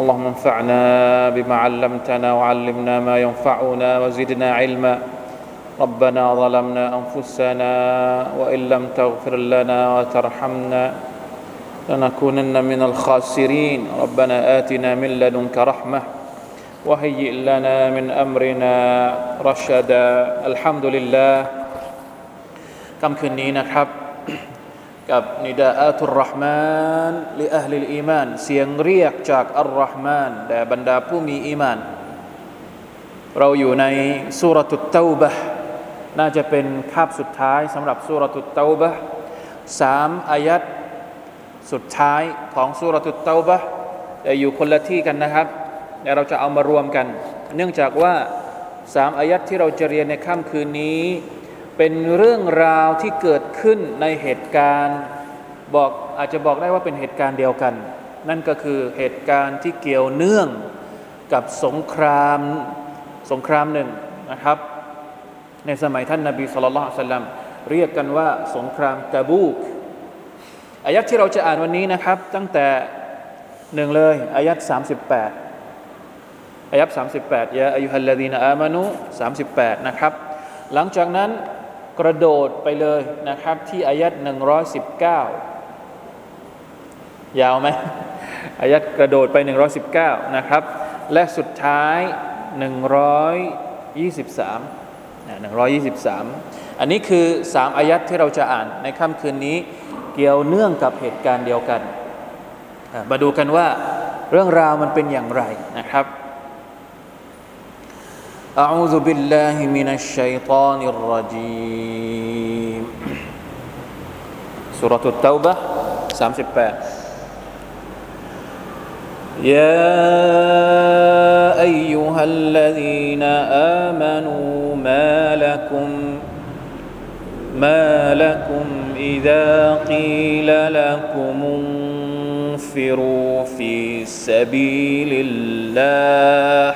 اللهم انفعنا بما علمتنا وعلمنا ما ينفعنا وزدنا علما ربنا ظلمنا انفسنا وان لم تغفر لنا وترحمنا لنكونن من الخاسرين ربنا اتنا من لدنك رحمه وهيئ لنا من امرنا رشدا الحمد لله คำคืนนี้นะครับ กับนิดาอัตุลรห์มานลิอัลลิลอีมาน เสียงเรียกจากอัลรห์มานแด่บรรดาผู้มีอีมาน เราอยู่ในสุรตุตเตาบะน่าจะเป็นคาบสุดท้ายสำหรับสุรตุตเตาบะสามอายัดสุดท้ายของสุรตุตเตาบะแต่อยู่คนละที่กันนะครับแต่เราจะเอามารวมกัน เนื่องจากว่าสามอายัดที่เราจะเรียนในค่ำคืนนี้ เป็นเรื่องราวที่เกิดขึ้นในเหตุการณ์บอกอาจจะบอกได้ว่าเป็นเหตุการณ์เดียวกัน นั่นก็คือเหตุการณ์ที่เกี่ยวเนื่องกับสงครามสงครามหนึ่งนะครับ ในสมัยท่านนาบีสุลต่านสัลลัมเรียกกันว่าสงครามตะบูกอายัดที่เราจะอ่านวันนี้นะครับ ตั้งแต่หนึ่งเลยอายัด38อายัด38ยาอายุฮัลลดีนอามานุ38นะครับ หลังจากนั้น กระโดดไปเลยนะครับ ที่อายัด119ยสิบเก้ายาวไหมอายัดกระโดดไป 119 นะครับ และสุดท้าย 123นะ123 อันนี้คือ 3 อายัดที่เราจะอ่านในค่ำคืนนี้เกี่ยวเนื่องกับเหตุการณ์เดียวกัน มาดูกันว่าเรื่องราวมันเป็นอย่างไรนะครับ أعوذ بالله من الشيطان الرجيم. سورة التوبة 38 يا أيها الذين آمنوا ما لكم ما لكم إذا قيل لكم انفروا في سبيل الله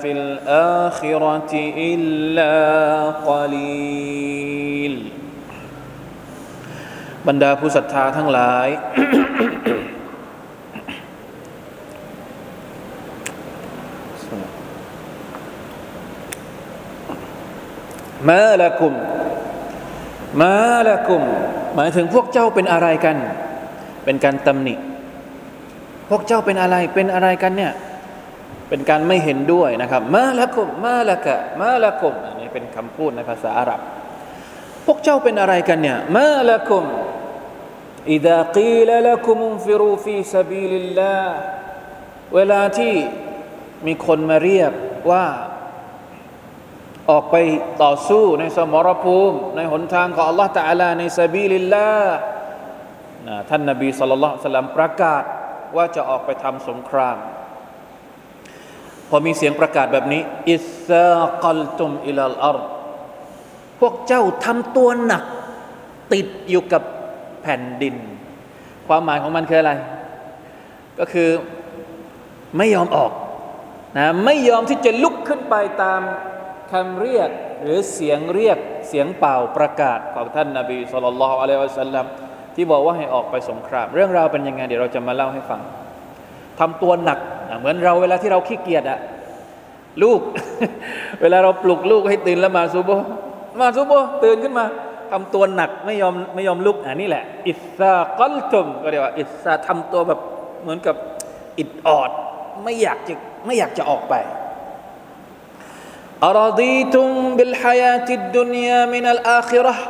في الآخرة إلا قليل บรรดาผู้ศรัทธาทั้งหลาย มาละกุม มาละกุม หมายถึงพวกเจ้าเป็นอะไรกัน เป็นการตำหนิ พวกเจ้าเป็นอะไร เป็นอะไรกันเนี่ย เป็นการไม่เห็นด้วยนะครับ มาละกุม มาละกะ มาละกุม อันนี้เป็นคำพูดในภาษาอาหรับ พวกเจ้าเป็นอะไรกันเนี่ย มาละกุม إذا قيل لكم انفروا في سبيل الله เวลาที่มีคนมาเรียกว่า ออกไปต่อสู้ในสมรภูมิ ในหนทางของ Allah Taala ในซาบีลิลลาท่านนบีสุลต่านสัลลัมประกาศว่าจะออกไปทำสงคราม พอมีเสียงประกาศแบบนี้ อิสกัลตุมอิลลอรพวกเจ้าทำตัวหนัก ติดอยู่กับแผ่นดิน ความหมายของมันคืออะไร ก็คือไม่ยอมออกนะไม่ยอมที่จะลุกขึ้นไปตามคำเรียกหรือเสียงเรียกเสียงเป่าประกาศของท่านนาบีสุลต่านอะลัยฮิวสัลลัมที่บอกว่าให้ออกไปสงคราม เรื่องราวเป็นยังไงเดี๋ยวเราจะมาเล่าให้ฟังทำตัวหนัก เหมือนเราเวลาที่เราขี้เกียจอะลูก เวลาเราปลุกลูกให้ตื่นแล้วมาซูโบมาซูโบตื่นขึ้นมาทำตัวหนักไม่ยอมไม่ยอมลุกอ่านี่แหละ อิสซากัลตุมก็เรียกว่า อิสซาทำตัวแบบเหมือนกับอิดออด ไม่อยากจะไม่อยากจะออกไปอารดีตุมบิลฮายาติดดุนยามินัลอาคิราะห์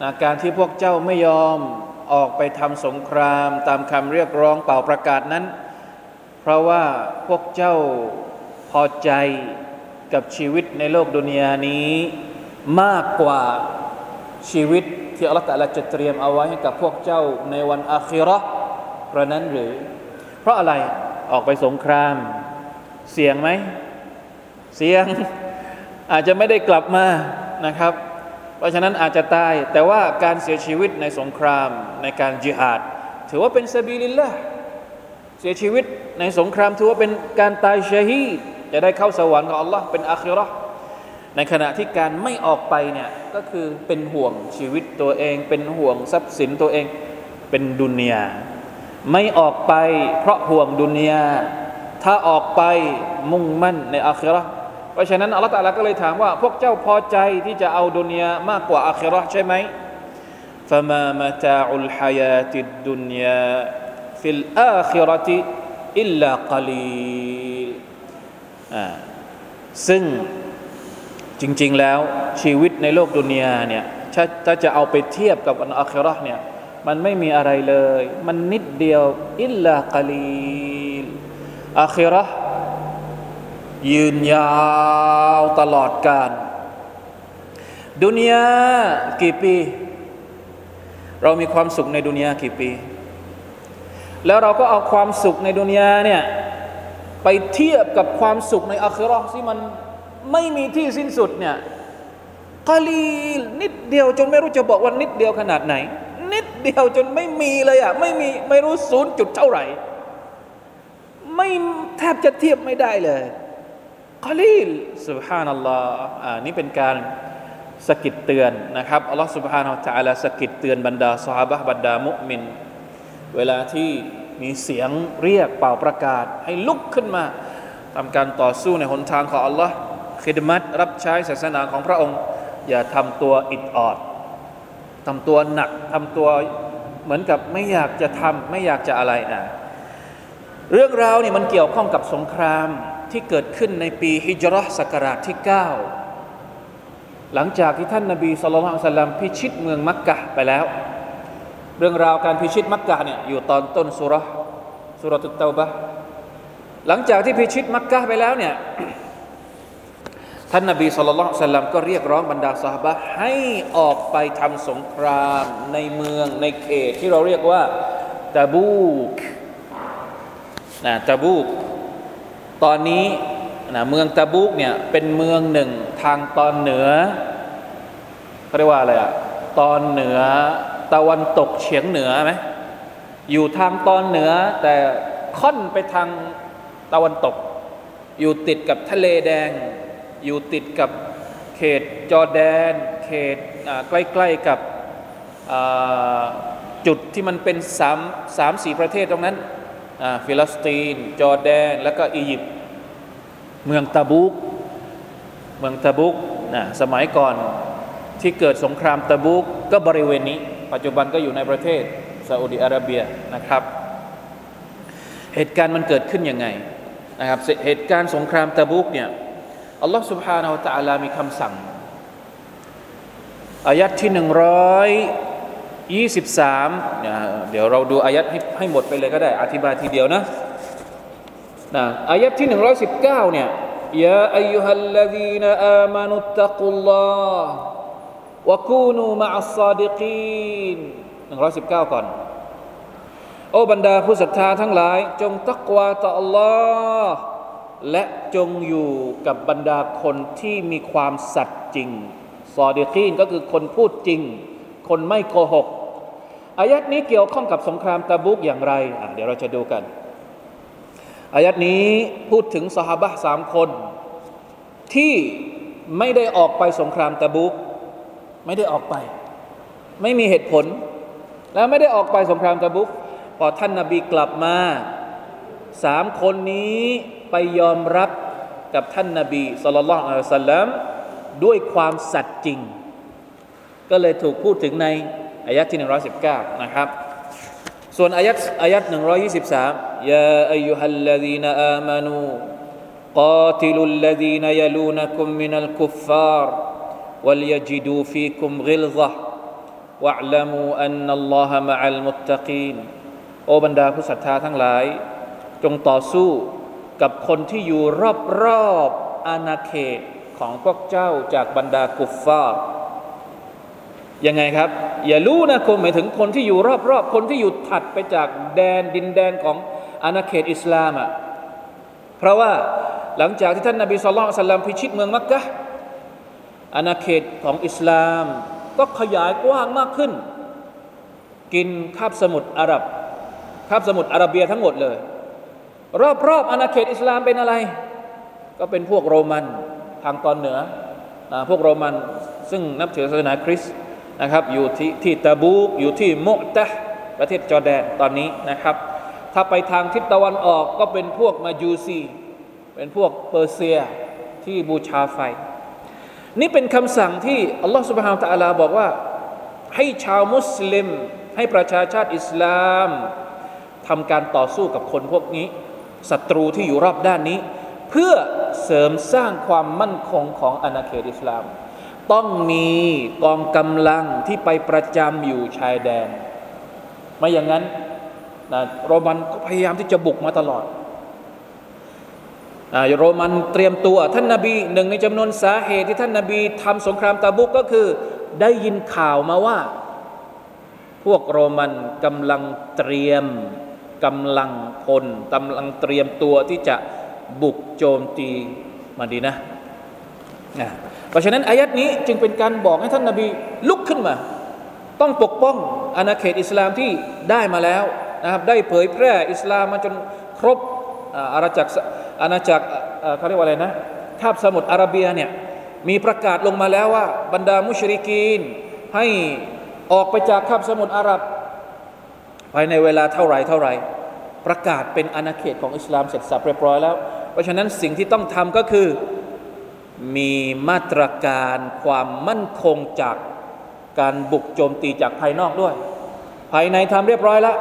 นะการที่พวกเจ้าไม่ยอมออกไปทำสงครามตามคำเรียกร้องเป่าประกาศนั้น เพราะว่าพวกเจ้าพอใจกับชีวิตในโลกดุนยานี้มากกว่าชีวิตที่อัลลอฮฺตะลาจะเตรียมเอาไว้ให้กับพวกเจ้าในวันอาคิราะห์เพราะนั้นหรือ เพราะอะไรออกไปสงคราม เสี่ยงไหม เสี่ยงอาจจะไม่ได้กลับมานะครับ เพราะฉะนั้นอาจจะตาย แต่ว่าการเสียชีวิตในสงครามในการจิฮาด ถือว่าเป็นสบีลิลละ สียชีวิตในสงครามถือว่าเป็นการตายชาฮีดจะได้เข้าสวรรค์ของอัลลอฮ์เป็นอาคิเราะห์ในขณะที่การไม่ออกไปเนี่ยก็คือเป็นห่วงชีวิตตัวเอง เป็นห่วงทรัพย์สินตัวเองเป็นดุนยาไม่ออกไปเพราะห่วงดุนยาถ้าออกไปมุ่งมั่นในอาคิเราะห์เพราะฉะนั้นอัลลอฮฺตะอาลาก็เลยถามว่า พวกเจ้าพอใจที่จะเอาดุนยามากกว่าอาคิเราะห์ใช่ไหม فما متاع الحياة الدنيا في الآخرة إلا قليซึ่งจริง ๆ แล้วชีวิตในโลกดุนยาเนี่ยถ้าจะเอาไปเทียบกับอันอัคิรอเนี่ยมันไม่มีอะไรเลย มันนิดเดียวอิลลากลีลอัคิรอยืนยาวตลอดกาลดุนยากี่ปี เรามีความสุขในดุนยากี่ปี แล้วเราก็เอาความสุขในดุนยาเนี่ยไปเทียบกับความสุขในอัคราที่มันไม่มีที่สิ้นสุดเนี่ยกาลีนิดเดียวจนไม่รู้จะบอกว่านิดเดียวขนาดไหน นิดเดียวจนไม่มีเลยอะไม่มีไม่รู้ศูนย์จุดเท่าไหร่ ไม่แทบจะเทียบไม่ได้เลยกาลีสุบฮานัลลอฮ์อ่านี่เป็นการสกิดเตือนนะครับอัลลอฮ์สุบฮานะจะลลอสกิดเตือนบรรดาสฮาบะบรรดามุมิน เวลาที่มีเสียงเรียกเป่าประกาศ ให้ลุกขึ้นมาทำการต่อสู้ในหนทางของอัลลอฮ์คิดมัตรับใช้ศาสนาของพระองค์ อย่าทำตัวอิดออดทำตัวหนักทำตัวเหมือนกับไม่อยากจะทำไม่อยากจะอะไรนะเรื่องราวนี่มันเกี่ยวข้องกับสงครามที่เกิดขึ้นในปีฮิจรัชศักราชที่ 9 หลังจากที่ท่านนาบีสุลต่านสัลลัมพิชิตเมืองมักกะไปแล้ว เรื่องราวการพิชิตมักกะเนี่ยอยู่ตอนต้นสุรสุรตุตเตาบะหลังจากที่พิชิตมักกะไปแล้วเนี่ยท่านนบีสุลต่านสลัมก็เรียกร้องบรรดาสหบะให้ออกไปทำสงครามในเมืองในเขตที่เราเรียกว่าตะบูกนะตะบูก ตอนนี้นะเมืองตะบูกเนี่ยเป็นเมืองหนึ่งทางตอนเหนือเขาเรียกว่าอะไรอะตอนเหนือ ตะวันตกเฉียงเหนือไหมอยู่ทางตอนเหนือแต่ค่อนไปทางตะวันตก อยู่ติดกับทะเลแดง อยู่ติดกับเขตจอแดน เขตใกล้ๆกับจุดที่มันเป็นสามสามสี่ประเทศตรงนั้นฟิลิสตีน จอแดน แล้วก็อียิปต์เมืองตะบุกเมืองตะบุกนะสมัยก่อนที่เกิดสงครามตะบุกก็บริเวณนี้ ปัจจุบันก็อยู่ในประเทศซาอุดิอาระเบียนะครับ เหตุการณ์มันเกิดขึ้นยังไงนะครับเหตุการณ์สงครามตะบุกเนี่ยอัลลอฮ์สุบฮานาอัลตะลามีคำสั่งอายัดที่หนึ่งร้อยยี่สิบสามเดี๋ยวเราดูอายัดให้ให้หมดไปเลยก็ได้ อธิบายทีเดียวนะนะอายัดที่หนึ่งร้อยสิบเก้าเนี่ยยาอายุฮัลลดีนอามานุตตะกุลลอฮ์ วะคูนูมะอัสซาดิกีนหนึ่งร้อยสิบเก้าก่อน โอ้บรรดาผู้ศรัทธาทั้งหลาย จงตักวาต่อ Allah และจงอยู่กับบรรดาคนที่มีความสัตย์จริง ซอดีกีนก็คือคนพูดจริง คนไม่โกหก อายัดนี้เกี่ยวข้องกับสงครามตะบุกอย่างไรเดี๋ยวเราจะดูกัน อายัดนี้พูดถึงสหบะสามคน ที่ไม่ได้ออกไปสงครามตะบุก ไม่ได้ออกไป ไม่มีเหตุผล แล้วไม่ได้ออกไปสงครามตะบุก พอท่านนาบีกลับมาสามคนนี้ไปยอมรับกับท่านนาบีสุลต่านอัลสลัมด้วยความสัตย์จริง ก็เลยถูกพูดถึงในอายะที่ 119 นะครับ ส่วนอายัดอายัด123ยาอายุฮัลลดีนอามานู قاتلوا الذين يلونكم من الكفار وليجدوا فيكم غلظة واعلموا أن الله مع المتقين โอบรรดาผู้ศรัทธาทั้งหลาย จงต่อสู้กับคนที่อยู่รอบๆอาณาเขตของพวกเจ้าจากบรรดากุฟฟาร์ยังไงครับ อย่ารู้นะคงหมายถึงคนที่อยู่รอบๆ คนที่อยู่ถัดไปจากแดนดินแดนของอาณาเขตอิสลามอ่ะเพราะว่าหลังจากที่ท่านนาบีสุลต่านสัลลัมพิชิตเมืองมักกะ อาณาเขตของอิสลาม ก็ขยายกว้างมากขึ้น กินคาบสมุทรอาหรับคาบสมุทรอาระเบียทั้งหมดเลย รอบๆอาณาเขตอิสลามเป็นอะไร ก็เป็นพวกโรมันทางตอนเหนือพวกโรมันซึ่งนับถือศาสนาคริสต์นะครับอยู่ที่ที่ตะบูกอยู่ที่มุตะประเทศจอร์แดนตอนนี้นะครับ ถ้าไปทางทิศตะวันออกก็เป็นพวกมาจูซี เป็นพวกเปอร์เซียที่บูชาไฟ นี่เป็นคำสั่งที่อัลลอฮฺสุบฮานตะอัลาบอกว่า ให้ชาวมุสลิม ให้ประชาชาติอิสลามทำการต่อสู้กับคนพวกนี้ศัตรูที่อยู่รอบด้านนี้ เพื่อเสริมสร้างความมั่นคงของอาณาเขตอิสลาม ต้องมีกองกำลังที่ไปประจำอยู่ชายแดน ไม่อย่างนั้นนะโรมันก็พยายามที่จะบุกมาตลอด โรมันเตรียมตัว ท่านนาบีหนึ่งในจำนวนสาเหตุที่ท่านนาบีทำสงครามตาบุกก็คือ ได้ยินข่าวมาว่า พวกโรมันกำลังเตรียมกำลังพลกำลังเตรียมตัวที่จะบุกโจมตีมาดีนะนะเพราะฉะนั้นอายัดนี้จึงเป็นการบอกให้ท่านนาบีลุกขึ้นมา ต้องปกป้องอาณาเขตอิสลามที่ได้มาแล้วนะครับได้เผยแพร่อิสลามมาจนครบอาณาจักร อาณาจักรเขาเรียกว่าอะไรนะคาบสมุทรอาระเบียเนี่ยมีประกาศลงมาแล้วว่า บรรดามุชริกีน ให้ออกไปจากคาบสมุทรอาหรับภายในเวลาเท่าไรเท่าไร ประกาศเป็นอาณาเขตของอิสลามเสร็จสับเรียบร้อยแล้ว เพราะฉะนั้นสิ่งที่ต้องทำก็คือมีมาตรการความมั่นคงจากการบุกโจมตีจากภายนอกด้วย ภายในทำเรียบร้อยแล้ว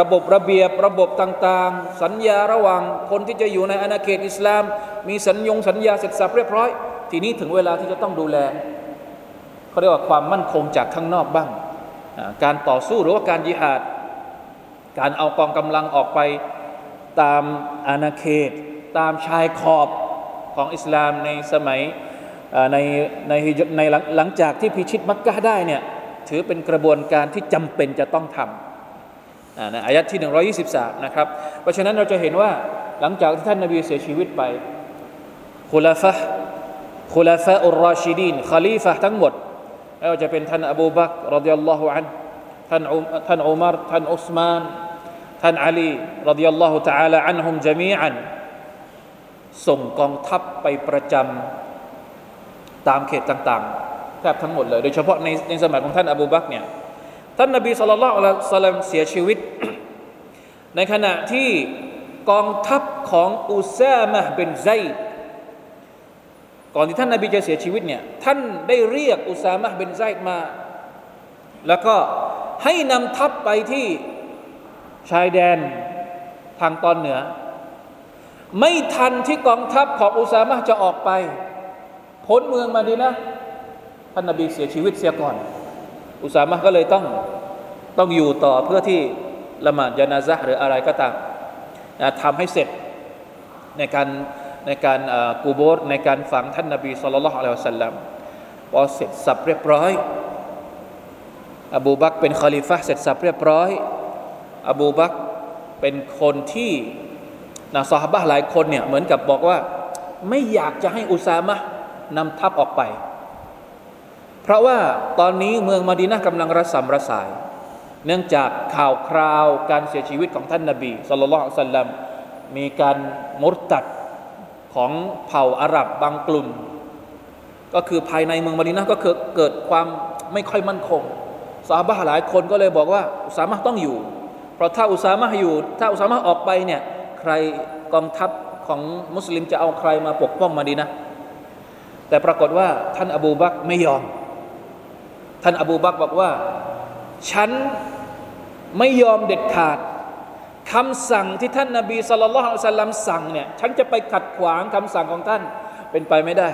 ระบบระเบียบระบบต่างๆ สัญญาระหว่างคนที่จะอยู่ในอาณาเขตอิสลาม มีสัญญงสัญญาเสร็จสับเรียบร้อย ทีนี้ถึงเวลาที่จะต้องดูแลเขาเรียกว่าความมั่นคงจากข้างนอกบ้าง การต่อสู้หรือว่าการยิหาด การเอากองกำลังออกไปตามอาณาเขต ตามชายขอบของอิสลามในสมัยในในในหลังจากที่พิชิตมักกะได้เนี่ยถือเป็นกระบวนการที่จำเป็นจะต้องทำ ในอายัดที่ 123 นะครับ เพราะฉะนั้นเราจะเห็นว่าหลังจากที่ท่านนบีเสียชีวิตไปคุลาฟะคุลาฟะอุรราชิดีนคาลีฟะทั้งหมดไม่ว่าจะเป็นท่านอบูบักรดิยัลลอฮุอันท่านท่านอุมารท่านอุสมานท่านอาลีรดิยัลลอฮุ تعالى อันฮุมจมีอันส่งกองทัพไปประจำตามเขตต่างๆแทบทั้งหมดเลย โดยเฉพาะในในสมัยของท่านอบูบักเนี่ย ท่านนบีสุลต่านละสัลลัมเสียชีวิต ในขณะที่กองทัพของอุซามะเป็นไซก่อนที่ท่านนบีจะเสียชีวิตเนี่ยท่านได้เรียกอุซามะเป็นไซมา แล้วก็ให้นำทัพไปที่ชายแดนทางตอนเหนือ ไม่ทันที่กองทัพของอุซามะจะออกไป พ้นเมืองมาดีนะท่านนบีเสียชีวิตเสียก่อน อุซามะก็เลยต้องต้องอยู่ต่อเพื่อที่ละหมาดยานาซะหรืออะไรก็ตามทำให้เสร็จในการในการกูโบสในการฝังท่านนบีสุลต่านละอัลลอฮฺสัลลัมพอเสร็จสับเรียบร้อย อบูบักเป็นคอลิฟะเสร็จสับเรียบร้อย อบูบักเป็นคนที่นะซอฮาบะหลายคนเนี่ยเหมือนกับบอกว่า ไม่อยากจะให้อุซามะนำทัพออกไป เพราะว่าตอนนี้เมืองมาดีนะกำลังระสำระสาย เนื่องจากข่าวคราวการเสียชีวิตของท่านนาบีสุลต่านสัลลัมมีการมุรตัดของเผ่าอาหรับบางกลุ่ม ก็คือภายในเมืองมาดีนะก็เกิดความไม่ค่อยมั่นคงสาบะหลายคนก็เลยบอกว่าอุสามะต้องอยู่ เพราะถ้าอุสามะอยู่ ถ้าอุสามะออกไปเนี่ยใครกองทัพของมุสลิมจะเอาใครมาปกป้องมาดีนะ แต่ปรากฏว่าท่านอบูบักไม่ยอม ท่านอบูบักบอกว่า ฉันไม่ยอมเด็ดขาดคำสั่งที่ท่านนาบีสุลต่านสัลลัมสั่งเนี่ยฉันจะไปขัดขวางคำสั่งของท่านเป็นไปไม่ได้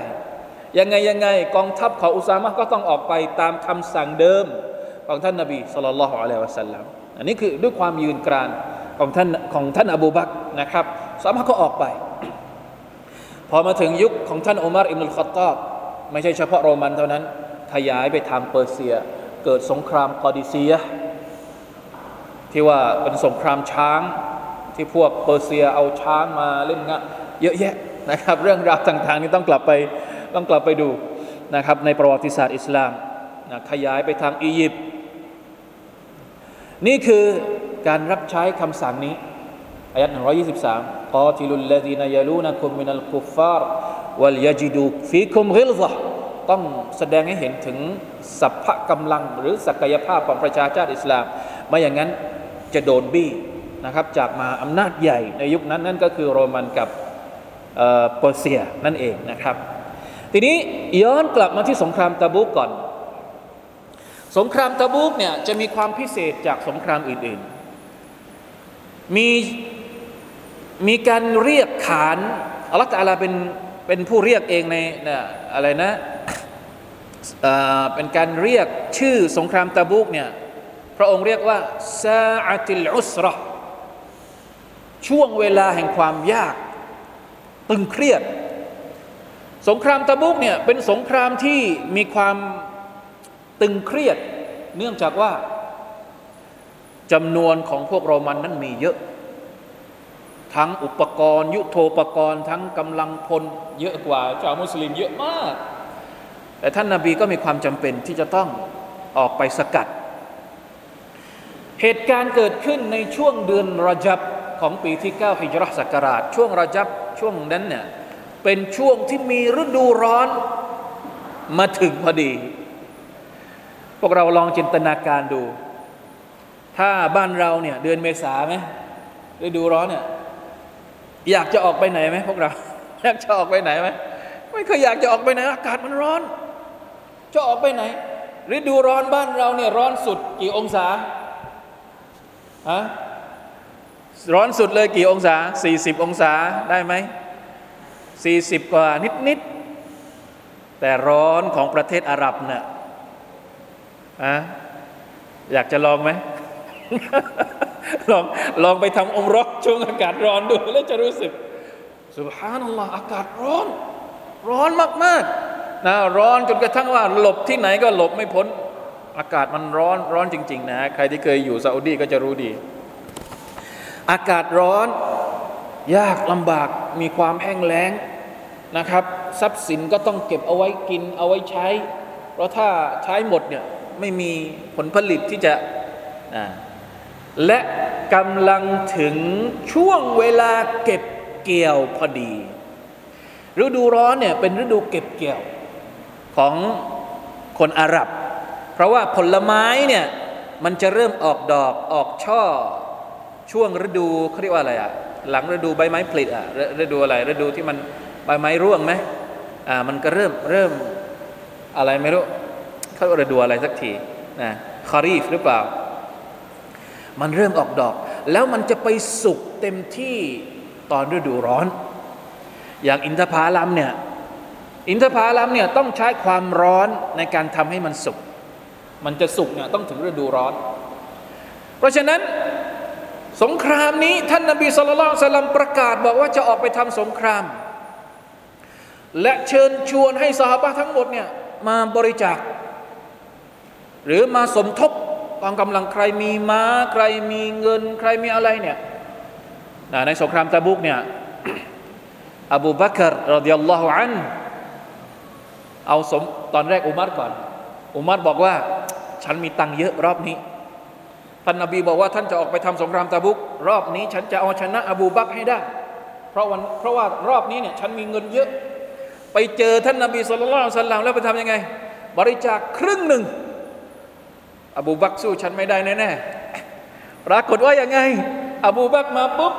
ยังไงยังไงกองทัพของอุซามะก็ต้องออกไปตามคำสั่งเดิมของท่านนาบีสุลต่านอะลัยฮิวะสัลลัมอันนี้คือด้วยความยืนกรานของท่านของท่านอบูบักนะครับอุซามะก็ออกไป พอมาถึงยุคของท่านอุมารอิบนุลขอตตอบไม่ใช่เฉพาะโรมันเท่านั้น ขยายไปทางเปอร์เซีย เกิดสงครามกอดิเซีย ที่ว่าเป็นสงครามช้างที่พวกเปอร์เซียเอาช้างมาเล่นงะเยอะแยะนะครับ เรื่องราวต่างๆ นี้ต้องกลับไปต้องกลับไปดูนะครับในประวัติศาสตร์อิสลามนะขยายไปทางอียิปต์นี่คือการรับใช้คำสั่งนี้อายัด123กอติลุลลดีนยลูนะคุมมินัลกุฟฟาร์วัลยจิดูฟิคุมกิลซะ ต้องแสดงให้เห็นถึงสัพพะกำลังหรือศักยภาพของประชาชาติอิสลาม ไม่อย่างนั้นจะโดนบี้นะครับจากมาอำนาจใหญ่ในยุคนั้นนั่นก็คือโรมันกับเปอร์เซียนั่นเองนะครับ ทีนี้ย้อนกลับมาที่สงครามตะบุกก่อน สงครามตะบุกเนี่ยจะมีความพิเศษจากสงครามอื่นๆ มีมีการเรียกขานอัลลอฮฺตะอาลาเป็น เป็นผู้เรียกเองในอะไรนะเป็นการเรียกชื่อสงครามตะบุกเนี่ยพระองค์เรียกว่าซาอัติลอุสรช่วงเวลาแห่งความยาก ตึงเครียด สงครามตะบุกเนี่ยเป็นสงครามที่มีความตึงเครียด เนื่องจากว่าจำนวนของพวกโรมันนั้นมีเยอะ ทั้งอุปกรณ์ ยุโทโธปกรณ์ ทั้งกำลังพลเยอะกว่าชาวมุสลิมเยอะมาก แต่ท่านนาบีก็มีความจำเป็นที่จะต้องออกไปสกัด เหตุการณ์เกิดขึ้นในช่วงเดือนรจับของปีที่ 9ฮิจรัชศักราช ช่วงรจับช่วงนั้นเนี่ยเป็นช่วงที่มีฤดูร้อนมาถึงพอดี พวกเราลองจินตนาการดู ถ้าบ้านเราเนี่ยเดือนเมษาไหมฤดูร้อนเนี่ย อยากจะออกไปไหนไหมพวกเรา อยากจะออกไปไหนไหมไม่เคยอยากจะออกไปไหน อากาศมันร้อน จะออกไปไหน ฤดูร้อนบ้านเราเนี่ยร้อนสุดกี่องศาฮะร้อนสุดเลยกี่องศา 40 องศาได้ไหม 40 กว่านิดๆ แต่ร้อนของประเทศอาหรับเนี่ยอะอยากจะลองไหม ลองลองไปทำองค์รกช่วงอากาศร้อนดูแล้วจะรู้สึกสุบฮานัลลอฮ์อากาศร้อน ร้อนมากๆนะร้อนจนกระทั่งว่า หลบที่ไหนก็หลบไม่พ้น อากาศมันร้อนร้อนจริง ๆ นะ ใครที่เคยอยู่ซาอุดีก็จะรู้ดี อากาศร้อน ยากลำบากมีความแห้งแล้งนะครับ ทรัพย์สินก็ต้องเก็บเอาไว้กินเอาไว้ใช้ เพราะถ้าใช้หมดเนี่ยไม่มีผลผลิตที่จะนะ และกำลังถึงช่วงเวลาเก็บเกี่ยวพอดี ฤดูร้อนเนี่ยเป็นฤดูเก็บเกี่ยวของคนอาหรับ เพราะว่าผลไม้เนี่ยมันจะเริ่มออกดอกออกช่อ ช่วงฤดูเขาเรียกว่าอะไรอะหลังฤดูใบไม้ผลิอะฤดูอะไรฤดูที่มันใบไม้ร่วงไหมอ่ามันก็เริ่มเริ่มอะไรไม่รู้เขาฤดูอะไรสักทีนะคารีฟหรือเปล่า มันเริ่มออกดอก แล้วมันจะไปสุกเต็มที่ตอนฤดูร้อน อย่างอินทผลัมเนี่ยอินทผลัมเนี่ยต้องใช้ความร้อนในการทำให้มันสุกมันจะสุกเนี่ยต้องถึงฤดูร้อน เพราะฉะนั้นสงครามนี้ท่านนบีสุลต่านสลัมประกาศบอกว่าจะออกไปทำสงคราม และเชิญชวนให้สหบะทั้งหมดเนี่ยมาบริจาค หรือมาสมทบ กองกำลังใครมีม้า ใครมีเงิน ใครมีอะไรเนี่ยนะในสงครามตะบุกเนี่ยอบูบักรรดิยัลลอฮุอันเอาสมตอนแรกอุมัรก่อน อุมัรบอกว่า ฉันมีตังเยอะรอบนี้ท่านนบีบอกว่าท่านจะออกไปทำสงครามตะบุก รอบนี้ ฉันจะเอาชนะอบูบักให้ได้ เพราะวันเพราะว่ารอบนี้เนี่ยฉันมีเงินเยอะ ไปเจอท่านนบีสุลต่านสัลลัมแล้วไปทำยังไง บริจาคครึ่งหนึ่ง อบูบักสู้ฉันไม่ได้แน่ๆปรากฏว่ายังไง อบูบักมาปุ๊บ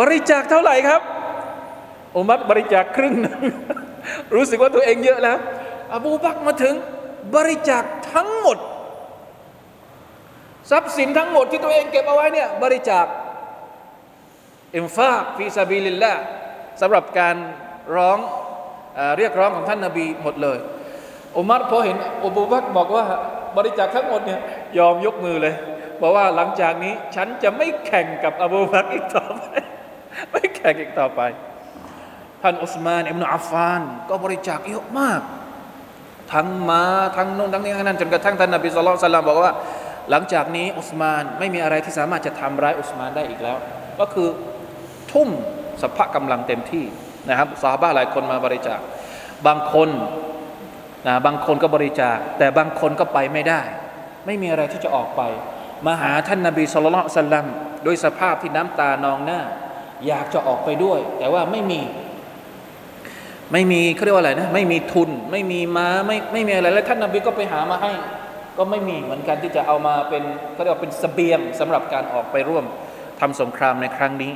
บริจาคเท่าไหร่ครับอุมัรบริจาคครึ่งนึงรู้สึกว่าตัวเองเยอะแล้ว อบูบักมาถึงบริจาคทั้งหมด ทรัพย์สินทั้งหมดที่ตัวเองเก็บเอาไว้เนี่ยบริจาคإنفاق في سبيل اللهสำหรับการร้องเอเรียกร้องของท่านนาบีหมดเลยอุมัรพอเห็นอบูบักบอกว่า บริจาคทั้งหมดเนี่ยยอมยกมือเลยบอกว่าหลังจากนี้ฉันจะไม่แข่งกับอบูบักอีกต่อไป ไม่แข่งอีกต่อไป ท่านอุสมานอิบนุอัฟฟาน ก็บริจาคเยอะมาก ทั้งมาทั้งนู่นทั้งนี้ทั้งนั้นจนกระทั่งท่านนบีสุลต่านบอกว่า หลังจากนี้อุสมานไม่มีอะไรที่สามารถจะทำร้ายอุสมานได้อีกแล้ว ก็คือทุ่มสภากำลังเต็มที่นะครับซาฮาบะหลายคนมาบริจาค บางคน นะบางคนก็บริจาค แต่บางคนก็ไปไม่ได้ ไม่มีอะไรที่จะออกไป มาหาท่านนบีสุลต่านสัลลัมโดยสภาพที่น้ำตานองหน้า อยากจะออกไปด้วย แต่ว่าไม่มีไม่มีเขาเรียกว่าอะไรนะไม่มีทุน ไม่มีม้าไม่ไม่มีอะไรแล้วท่านนบีก็ไปหามาให้ ก็ไม่มีเหมือนกันที่จะเอามาเป็นเขาเรียกว่าเป็นเสบียงสำหรับการออกไปร่วมทำสงครามในครั้งนี้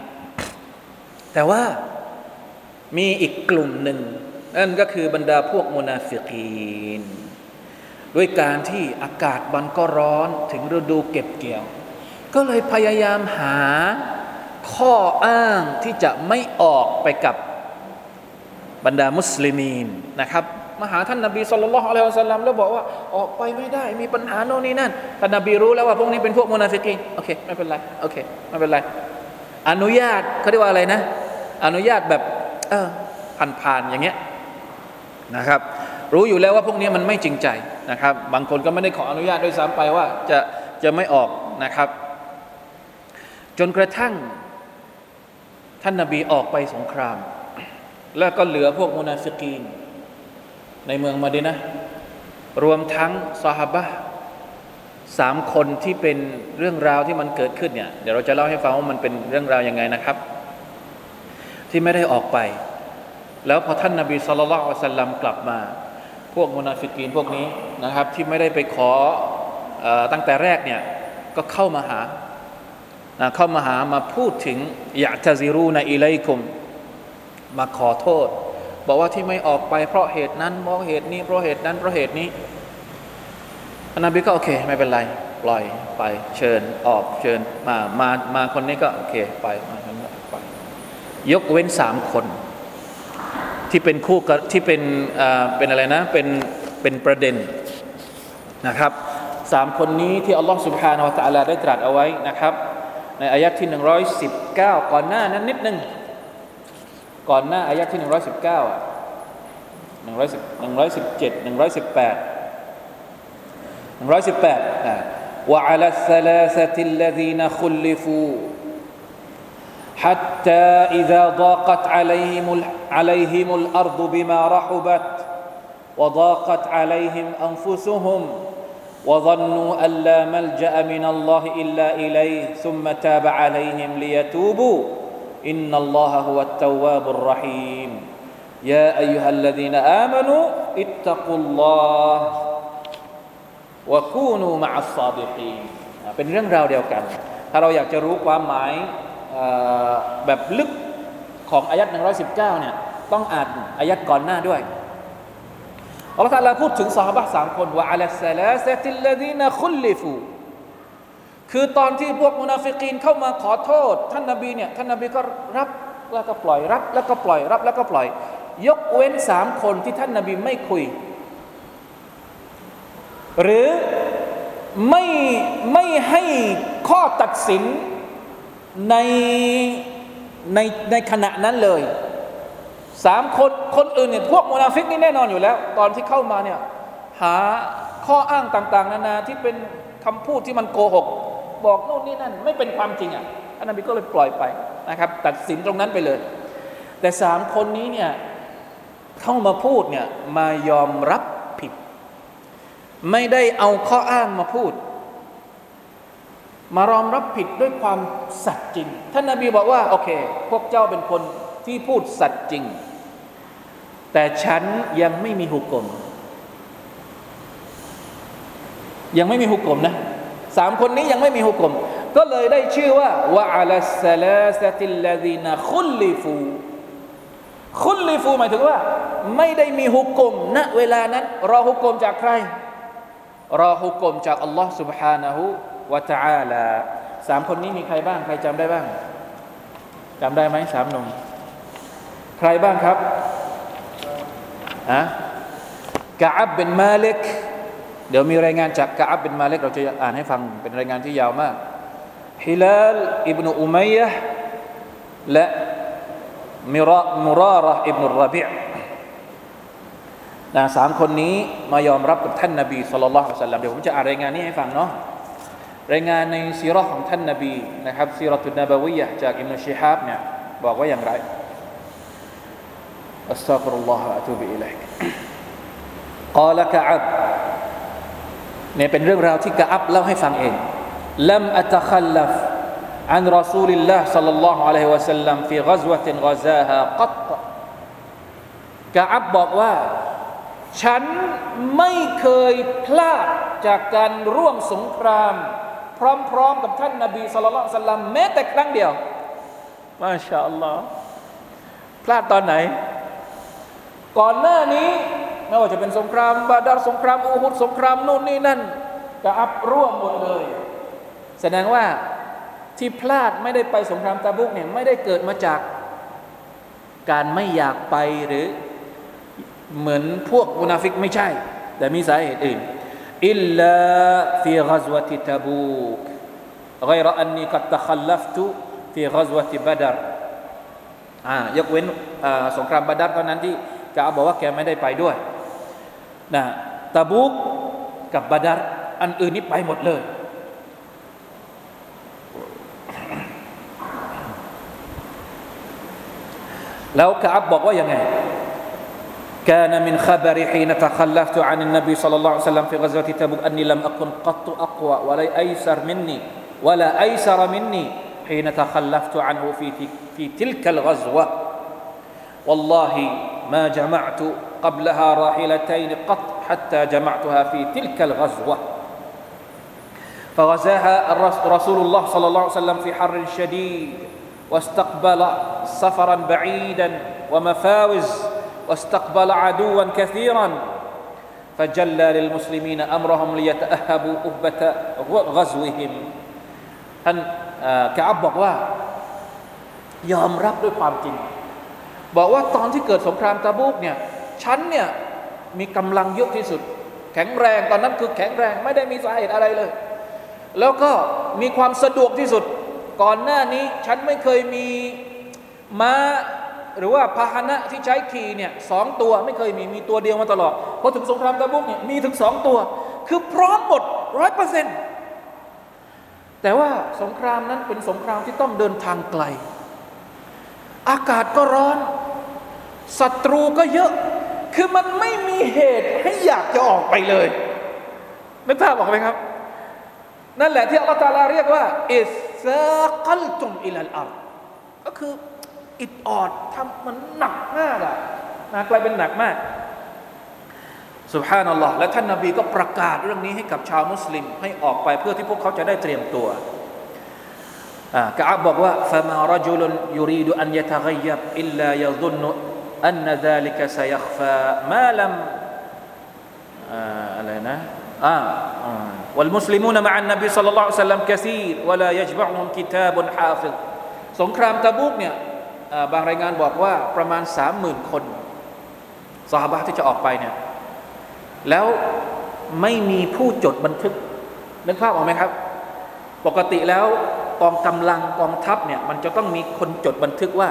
แต่ว่ามีอีกกลุ่มหนึ่ง นั่นก็คือบรรดาพวกมุนาฟิกีน ด้วยการที่อากาศมันก็ร้อนถึงฤดูเก็บเกี่ยว ก็เลยพยายามหาข้ออ้างที่จะไม่ออกไปกับบรรดามุสลิมีนนะครับมาหาท่านนบีสุลต่านละฮ์อะลัยฮิวะสัลลัมแล้วบอกว่าออกไปไม่ได้มีปัญหาโน่นนี่นั่นท่านนบีรู้แล้วว่าพวกนี้เป็นพวก منافقين โอเคไม่เป็นไรโอเคไม่เป็นไรอนุญาตเขาเรียกว่าอะไรนะ อนุญาตแบบเออผ่านๆอย่างเงี้ย นะครับ รู้อยู่แล้วว่าพวกนี้มันไม่จริงใจนะครับ บางคนก็ไม่ได้ขออนุญาตด้วยซ้ำไปว่าจะจะไม่ออกนะครับ จนกระทั่งท่านนบีออกไปสงคราม แล้วก็เหลือพวก منافقين ในเมืองมาดินะ รวมทั้งซอฮาบะสามคนที่เป็นเรื่องราวที่มันเกิดขึ้นเนี่ย เดี๋ยวเราจะเล่าให้ฟังว่ามันเป็นเรื่องราวยังไงนะครับ ที่ไม่ได้ออกไป แล้วพอท่านนาบีสุลต่านสัลลัมกลับมา พวกมุนาฟิกีนพวกนี้นะครับ ที่ไม่ได้ไปขออตั้งแต่แรกเนี่ยก็เข้ามาหาเข้ามาหามาพูดถึงอยากจะซิรูนอิเลคุม มาขอโทษ บอกว่าที่ไม่ออกไปเพราะเหตุนั้นเพราะเหตุนี้เพราะเหตุนั้นเพราะเหตุนี้ท่านนบีก็โอเคไม่เป็นไรปล่อยไปเชิญออกเชิญมามามาคนนี้ก็โอเคไปมาคนนี้ไป ยกเว้นสามคน ที่เป็นคู่กับที่เป็นอ่าเป็นอะไรนะเป็นเป็นประเด็นนะครับสามคนนี้ที่อัลลอฮฺ سبحانه และ تعالى ได้ตรัสเอาไว้นะครับ ในอายะที่ 119 ก่อนหน้านั้นนิดหนึ่ง ก่อนหน้าอายะที่ 119อ่ะ110 117 118 118อ่ะ وعلى الثلاثة الذين خلفوا حتى إذا ضاقت عليهم عليهم الأرض بما رحبت وضاقت عليهم أنفسهم وظنوا أن لا ملجأ من الله إلا إليه ثم تاب عليهم ليتوبوا إن الله هو التواب الرحيم يا أيها الذين آمنوا اتقوا الله وكونوا مع الصادقين เป็นเรื่องราวเดียวกัน ถ้าเราอยากจะรู้ความหมายเอ่อ แบบลึกของอายัด119เนี่ยต้องอ่านอายัดก่อนหน้าด้วยอัลลอฮฺตาลาพูดถึงสหบะสามคนว่าอัลสลาสติลลดีนคุลลิฟูคือตอนที่พวกมุนาฟิกีนเข้ามาขอโทษ ท่านนบีเนี่ยท่านนบีก็รับแล้วก็ปล่อยรับ แล้วก็ปล่อยรับ แล้วก็ปล่อย ยกเว้นสามคนที่ท่านนบีไม่คุย หรือไม่ไม่ให้ข้อตัดสิน ในในในขณะนั้นเลยสามคนคนอื่นเนี่ยพวกมุนาฟิกนี่แน่นอนอยู่แล้ว ตอนที่เข้ามาเนี่ยหาข้ออ้างต่าง ๆ นานาที่เป็นคำพูดที่มันโกหก บอกโน่นนี่นั่นไม่เป็นความจริงอะท่านนบีก็เลยปล่อยไปนะครับ ตัดสินตรงนั้นไปเลย แต่สามคนนี้เนี่ยเข้ามาพูดเนี่ยมายอมรับผิด ไม่ได้เอาข้ออ้างมาพูด มารอมรับผิดด้วยความสัตย์จริง ท่านนาบีบอกว่า โอเค พวกเจ้าเป็นคนที่พูดสัตย์จริง แต่ฉันยังไม่มีหุกกลมยังไม่มีหุกกลมนะสามคนนี้ยังไม่มีหุกกลมก็เลยได้ชื่อว่าวะอัลสลาสติลลดีนคุลลิฟูคุลลิฟูหมายถึงว่า ไม่ได้มีหุกกลมณเวลานั้น รอหุกกลมจากใคร รอหุกกลมจากอัลลอฮ์ سبحانه วะตาลาสามคนนี้มีใครบ้าง ใครจำได้บ้างจำได้ไหมสามหนุ่มใครบ้างครับฮะกาอับเป็นมาเล็ก เดี๋ยวมีรายงานจากกาอับเป็นมาเล็ก เราจะอ่านให้ฟังเป็นรายงานที่ยาวมากฮิลาลอิบนุอุมัยะและมิรมุราระอิบนุรบิอนะสามคนนี้มายอมรับกับท่านนบีสุลต่านเดี๋ยวผมจะอ่านรายงานนี้ให้ฟังเนาะ รายงานในซีรอของท่านนาบีนะครับซีรอตุนนบวิยะจากอิมนุชิฮับเนี่ยบอกว่าอย่างไรอัสตัฟรุลลอฮฺอะตูบิอิลัยกกาลกะอับเนี่ยเป็นเรื่องราวที่กะอับเล่าให้ฟังเองลัมอัตคัลลัฟ พร้อมๆกับท่านนาบี صلى الله عليه وسلم แม้แต่ครั้งเดียว ما شاء الله พลาดตอนไหน ก่อนหน้านี้ไม่ว่าจะเป็นสงครามบาดาร์สงครามอูฮุดสงครามนู่นนี่นั่นกะอับร่วมหมดเลย แสดงว่าที่พลาดไม่ได้ไปสงครามตาบุกเนี่ยไม่ได้เกิดมาจาก การไม่อยากไปหรือเหมือนพวก منافق ไม่ใช่ แต่มีสาเหตุอื่น อิลลาฟีก z วติตาบูก غير أني قد تخلفت في غزوة بدر อ่ายกเว้นสงครามบาดัรเท่านั้นที่กาบอกว่าแกไม่ได้ไปด้วยนะตะบุกกับบาดัรอันอื่นนี่ไปหมดเลย แล้วกาบบอกว่ายังไง كان من خبري حين تخلفت عن النبي صلى الله عليه وسلم في غزوة تبوك أني لم أكن قط أقوى ولا أيسر مني ولا أيسر مني حين تخلفت عنه في في تلك الغزوة. والله ما جمعت قبلها راحلتين قط حتى جمعتها في تلك الغزوة. فغزاها رسول الله صلى الله عليه وسلم في حر شديد واستقبل سفرا بعيدا ومفاوز واستقبل عدوا كثيرا فجلى للمسلمين امرهم ليتاهبوا اهبه غزوهم ท่านกาบบอกว่า ยอมรับด้วยความจริง บอกว่าตอนที่เกิดสงครามตะบูกเนี่ยฉันเนี่ยมีกำลังเยอะที่สุด แข็งแรงตอนนั้นคือแข็งแรงไม่ได้มีสาเหตุอะไรเลย แล้วก็มีความสะดวกที่สุด ก่อนหน้านี้ฉันไม่เคยมีม้า หรือว่าพาหนะที่ใช้ขี่เนี่ยสองตัวไม่เคยมีมีตัวเดียวมาตลอดพอถึงสงครามตะบุกเนี่ยมีถึงสองตัว คือพร้อมหมดร้อยเปอร์เซ็นต์แต่ว่าสงครามนั้นเป็นสงครามที่ต้องเดินทางไกล อากาศก็ร้อนศัตรูก็เยอะ คือมันไม่มีเหตุให้อยากจะออกไปเลยนึกภาพออกไหมครับ นั่นแหละที่อัลลอฮฺ تعالى เรียกว่า اثاقلتم إلى الأرض ก็คือ อิดออดทำมันหนักมากอะนะกลายเป็นหนักมากสุบฮานัลลอฮ์และท่านนาบีก็ประกาศเรื่องนี้ให้กับชาวมุสลิม ให้ออกไปเพื่อที่พวกเขาจะได้เตรียมตัวกะอับบอกว่า فما رجل يريد أن يتغير إلا يظن أن ذلك سيخفى ما لم อะไรนะ والمسلمون مع النبي صلى الله عليه وسلم كثير ولا يجمعهم كتاب حافظ สงครามตะบุกเนี่ย บางรายงานบอกว่าประมาณสามหมื่นคนสหบาที่จะออกไปเนี่ยแล้วไม่มีผู้จดบันทึกนึกภาพออกไหมครับ ปกติแล้วกองกำลังกองทัพเนี่ยมันจะต้องมีคนจดบันทึกว่า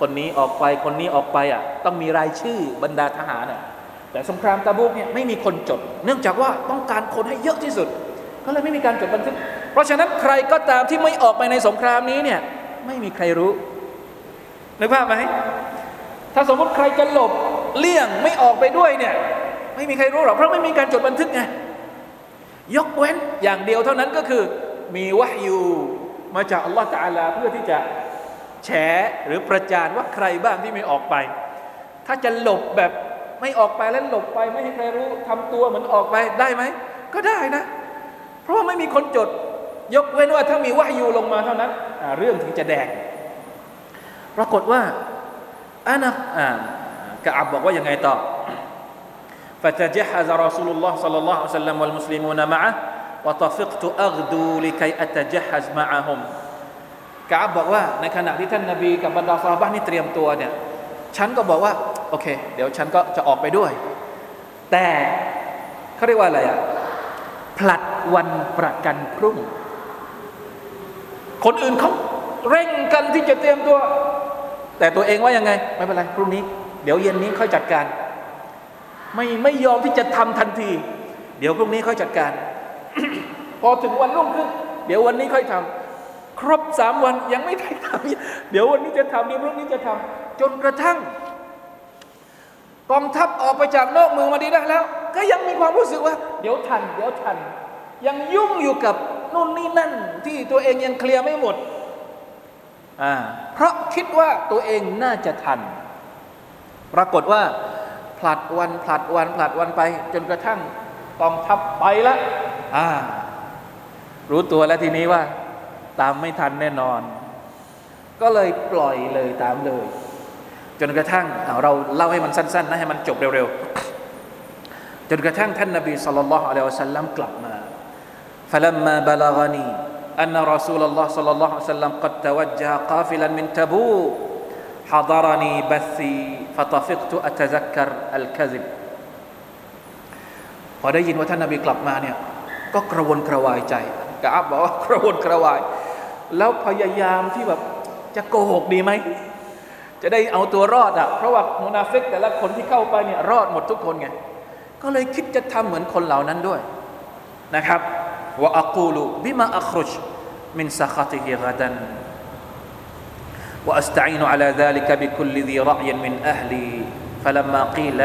คนนี้ออกไปคนนี้ออกไปอะต้องมีรายชื่อบรรดาทหารอะแต่สงครามตะบุกเนี่ยไม่มีคนจด เนื่องจากว่าต้องการคนให้เยอะที่สุด ก็เลยไม่มีการจดบันทึก เพราะฉะนั้นใครก็ตามที่ไม่ออกไปในสงครามนี้เนี่ยไม่มีใครรู้ นึกภาพไหมถ้าสมมติใครจะหลบเลี่ยงไม่ออกไปด้วยเนี่ย ไม่มีใครรู้หรอกเพราะไม่มีการจดบันทึกไงยกเว้นอย่างเดียวเท่านั้นก็คือมีวะฮยูมาจากอัลลอฮฺตาลาเพื่อที่จะแฉหรือประจานว่าใครบ้างที่ไม่ออกไป ถ้าจะหลบแบบไม่ออกไปแล้วหลบไป ไม่ให้ใครรู้ทำตัวเหมือนออกไปได้ไหมก็ได้นะ เพราะว่าไม่มีคนจด ยกเว้นว่าถ้ามีวะฮยูลงมาเท่านั้นเรื่องถึงจะแดง ปรากฏว่าอานะกะอับบอกว่ายังไงต่อ فتجهز رسول الله صلى الله عليه وسلم والمسلمون معه وطفقت أغدو لكي أتجهز معهم กาบบอกว่าในขณะที่ท่านนาบีกับบรรดาซาบ้านนี่เตรียมตัวเนี่ยฉันก็บอกว่า โอเค เดี๋ยวฉันก็จะออกไปด้วย แต่เขาเรียกว่าอะไรอ่ะผลัดวันประกันพรุ่ง คนอื่นเขาเร่งกันที่จะเตรียมตัว แต่ตัวเองว่ายังไง ไม่เป็นไรพรุ่งนี้ เดี๋ยวเย็นนี้ค่อยจัดการ ไม่ไม่ยอมที่จะทำทันที เดี๋ยวพรุ่งนี้ค่อยจัดการ พอถึงวันรุ่งขึ้น เดี๋ยววันนี้ค่อยทำครบสามวันยังไม่ได้ทำเดี๋ยววันนี้จะทำเดี๋ยวพรุ่งนี้จะทำจนกระทั่งกองทัพออกไปจากนอกเมืองมาดีได้แล้ว ก็ยังมีความรู้สึกว่า เดี๋ยวทัน เดี๋ยวทัน ยังยุ่งอยู่กับนู่นนี่นั่น ที่ตัวเองยังเคลียร์ไม่หมดอ่า เพราะคิดว่าตัวเองน่าจะทัน ปรากฏว่าผลัดวันผลัดวันผลัดวันไป จนกระทั่งกองทัพไปแล้วอ่า รู้ตัวแล้วทีนี้ว่า ตามไม่ทันแน่นอน ก็เลยปล่อยเลยตามเลย จนกระทั่งเเราเล่าให้มันสั้น ๆ นะให้มันจบเร็วๆ จนกระทั่งท่านนบีสุลต่านละฮ์ อันนรอสูลลอฮ์สัลลัลลอฮุสัลลัมกัดตวัจจาคาฟิ حضرني بثي บูฮะดารนีบัซีฟะตพอได้ยินว่าท่านนบีกลับมาเนี่ยก็กระวนกระวายใจกับอับบอกว่ากระวนกระวาย แล้วพยายามที่แบบจะโกหกดีไหม จะได้เอาตัวรอดอะเพราะว่ามุนาฟิกแต่ละคนที่เข้าไปเนี่ยรอดหมดทุกคนไงก็เลยคิดจะทำเหมือนคนเหล่านั้นด้วยนะครับว่าอักูลูบิมาอัครุช มินสัคติฮิกดัน وأستعين على ذلك بكل ذي رأي من أهلي فلما قيل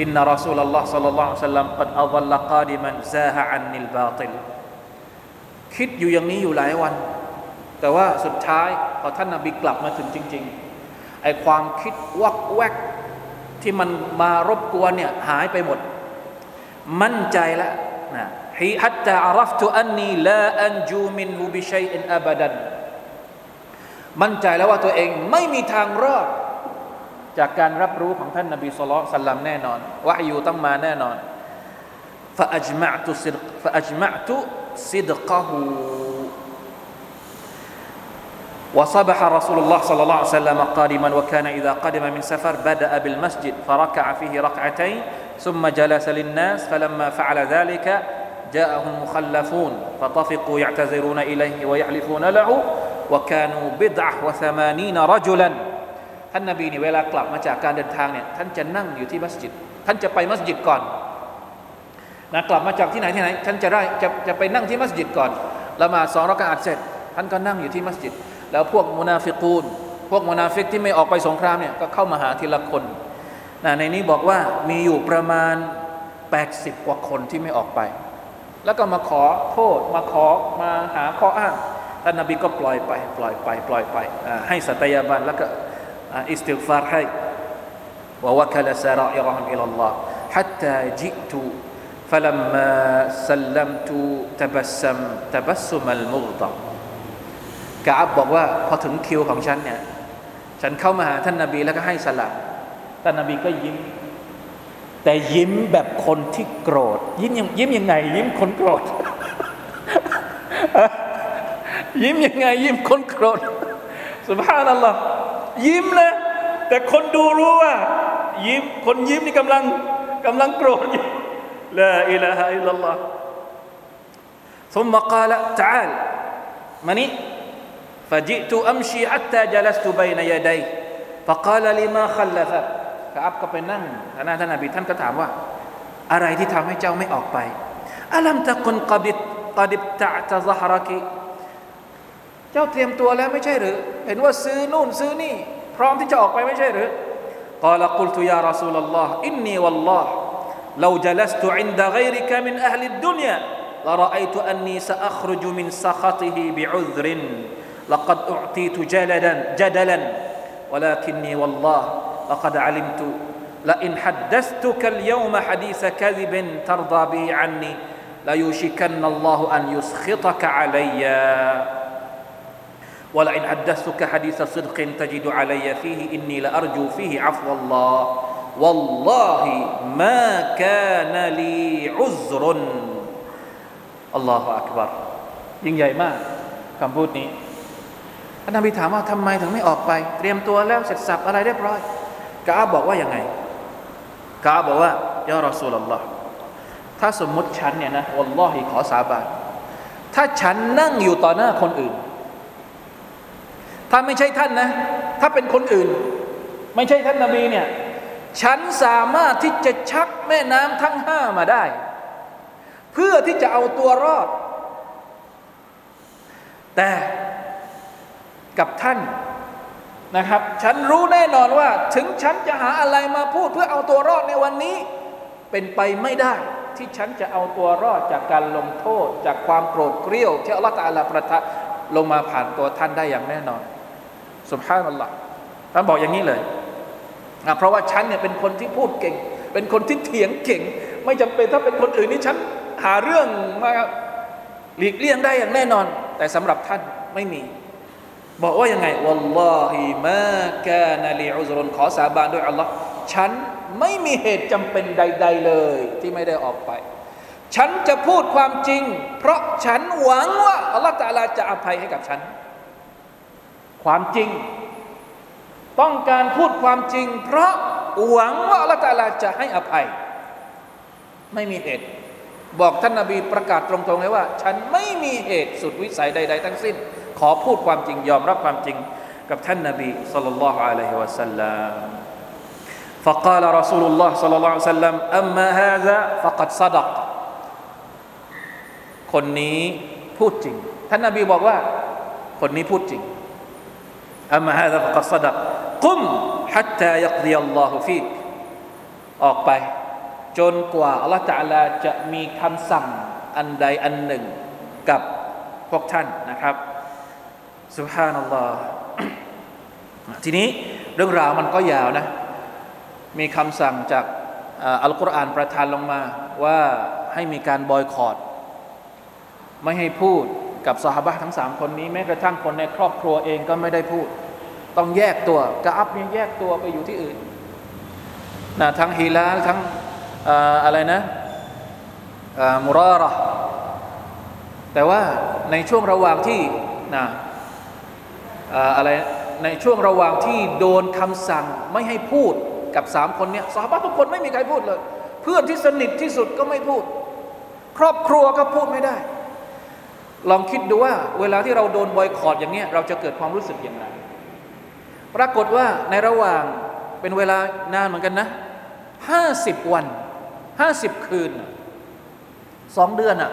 إن رسول الله صلى الله عليه وسلم قد أضل قادما زاه عني الباطل คิดอยู่อย่างนี้อยู่หลายวัน แต่ว่าสุดท้ายพอท่านนาบีกลับมาถึงจริงๆไอความคิดวักแวกที่มันมารบกวนเนี่ยหายไปหมด มั่นใจแล้วนะ ฮีฮัตตาอารัฟตุอันนีลาอันจูมินฮูบิชัยอินอับดัน มั่นใจแล้วว่าตัวเองไม่มีทางรอด จากการรับรู้ของท่านนบีสุลต่านสัลลัมแน่นอนวะฮยูต้องมาแน่นอน فأجمعت صدق فأجمعت صدقه وصبح رسول الله صلى الله عليه وسلم قادما وكان إذا قدم من سفر بدأ بالمسجد فركع فيه ركعتين ثم جلس للناس فلما فعل ذلك جاءهم مخلفون فطفقوا يعتذرون إليه ويحلفون له وكانوا بضعة وثمانين رجلا ท่านนบีนี่เวลากลับมาจากการเดินทางเนี่ยท่านจะนั่งอยู่ที่มัสยิด ท่านจะไปมัสยิดก่อนนะกลับมาจากที่ไหนที่ไหนท่านจะได้จะจะไปนั่งที่มัสยิดก่อนละหมาดสองรักอาดเสร็จ ท่านก็นั่งอยู่ที่มัสยิด แล้วพวกมุนาฟิกูน พวกมุนาฟิกที่ไม่ออกไปสงครามเนี่ยก็เข้ามาหาทีละคนนะในนี้บอกว่ามีอยู่ประมาณ 80 กว่าคนที่ไม่ออกไป แล้วก็มาขอโทษมาขอมาหาข้ออ้างท่านนบีก็ปล่อยไป ปล่อยไปปล่อยไปให้สัตยาบันแล้วก็อิสติฟารให้ ووكل سرائرهم إلى الله حتى جئت فلما سلمت تبسم تبسم المغضب กาบบอกว่าพอถึงคิวของฉันเนี่ยฉันเข้ามาหาท่านนาบีแล้วก็ให้สลับท่านนาบีก็ยิ้ม แต่ยิ้มแบบคนที่โกรธ ยิ้มยังยิ้มยังไง ยิ้มคนโกรธ ยิ้มยังไง ยิ้มคนโกรธสุภาพนัลลอฮ์ยิ้มนะแต่คนดูรู้ว่า ยิ้มคนยิ้มนี่กำลังกำลังโกรธอยู่ลาอิลาฮะอิลลัลลอฮ์ ثم قال تعال มานี่ فجئت أمشي حتى جلست بين يديه فقال لما خلفك กอับก็ไปนั่งท่านท่านนบีท่านก็ถามว่า อะไรที่ทำให้เจ้าไม่ออกไปอัลัมตะกุนกบิดกดิบตะตะซฮารักิเจ้าเตรียมตัวแล้วไม่ใช่หรือ เห็นว่าซื้อนู่นซื้อนี่ พร้อมที่จะออกไปไม่ใช่หรือ قال قلت يا رسول الله إني والله لو جلست عند غيرك من أهل الدنيا لرأيت أني سأخرج من سخطه بعذر لقد أعطيت جلدا جدلا ولكني والله لقد علمت لئن حدثتك اليوم حديث كذب ترضى به عني ليوشكن الله أن يسخطك علي ولئن حدثتك حديث صدق تجد علي فيه إني لأرجو فيه عفو الله والله ما كان لي عذر الله أكبر ยิ่งใหญ่มากคำพูดนี้ ท่านนบีถามว่าทำไมถึงไม่ออกไป เตรียมตัวแล้วเสร็จสับอะไรเรียบร้อย กาบอกว่ายังไงกาบอกว่ายารอสูลลอฮ์ถ้าสมมุติฉันเนี่ยนะวัลลอฮิขอสาบานถ้าฉันนั่งอยู่ต่อหน้าคนอื่น ถ้าไม่ใช่ท่านนะ ถ้าเป็นคนอื่น ไม่ใช่ท่านนาบีเนี่ยฉันสามารถที่จะชักแม่น้ำทั้งห้ามาได้ เพื่อที่จะเอาตัวรอด แต่กับท่าน นะครับ ฉันรู้แน่นอนว่า ถึงฉันจะหาอะไรมาพูดเพื่อเอาตัวรอดในวันนี้ เป็นไปไม่ได้ ที่ฉันจะเอาตัวรอดจากการลงโทษ จากความโกรธเกรี้ยว ที่อัลลอฮฺตะอาลาประทะลงมาผ่านตัวท่านได้อย่างแน่นอนสุบฮานัลลอฮ์ท่านบอกอย่างนี้เลยนะเพราะว่าฉันเนี่ยเป็นคนที่พูดเก่ง เป็นคนที่เถียงเก่ง ไม่จำเป็นถ้าเป็นคนอื่นนี่ฉันหาเรื่องมาหลีกเลี่ยงได้อย่างแน่นอน แต่สำหรับท่านไม่มี บอกว่ายังไงวัลลอฮิมากานาลีอุซรุนขอสาบานด้วยอัลลอฮ์ฉันไม่มีเหตุจำเป็นใด ๆ เลยที่ไม่ได้ออกไป ฉันจะพูดความจริง เพราะฉันหวังว่าอัลลอฮ์ตาลาจะอภัยให้กับฉัน ความจริง ต้องการพูดความจริง เพราะหวังว่าอัลลอฮ์ตาลาจะให้อภัย ไม่มีเหตุ บอกท่านนาบีประกาศตรงๆเลยว่า ฉันไม่มีเหตุสุดวิสัยใด ๆ ทั้งสิ้น ขอพูดความจริงยอมรับความจริง กับท่านนาบีสัลลัลลอฮุอะลัยฮิวะสัลลัม فقال رسول الله صلى الله عليه وسلم أما هذا فقد صدق คนนี้พูดจริง ท่านนาบีบอกว่า คนนี้พูดจริง أما هذا فقد صدق قم حتى يقضي الله فيك ออกไป จนกว่าอัลลอฮฺตะลาจะมีคำสั่งอันใดอันหนึ่งกับพวกท่านนะครับสุบฮานัลลอฮ์ทีนี้เรื่องราวมันก็ยาวนะ มีคำสั่งจากอัลกุรอานประทานลงมาว่าให้มีการบอยคอรดไม่ให้พูดกับสหบะทั้งสามคนนี้แม้กระทั่งคนในครอบครัวเองก็ไม่ได้พูด ต้องแยกตัวกะอับเนี่ยแยกตัวไปอยู่ที่อื่นนะทั้งฮีลาลทั้ง อะไรนะมุราระแต่ว่าในช่วงระหว่างที่นะอะไรในช่วงระหว่างที่โดนคำสั่งไม่ให้พูดกับสามคนเนี้ยสาบะทุกคนไม่มีใครพูดเลย เพื่อนที่สนิทที่สุดก็ไม่พูด ครอบครัวก็พูดไม่ได้ ลองคิดดูว่า เวลาที่เราโดนบอยคอรดอย่างเนี้ยเราจะเกิดความรู้สึกอย่างไรปรากฏว่าในระหว่างเป็นเวลานานเหมือนกันนะห้าสิบวัน ห้าสิบคืนสองเดือนอะ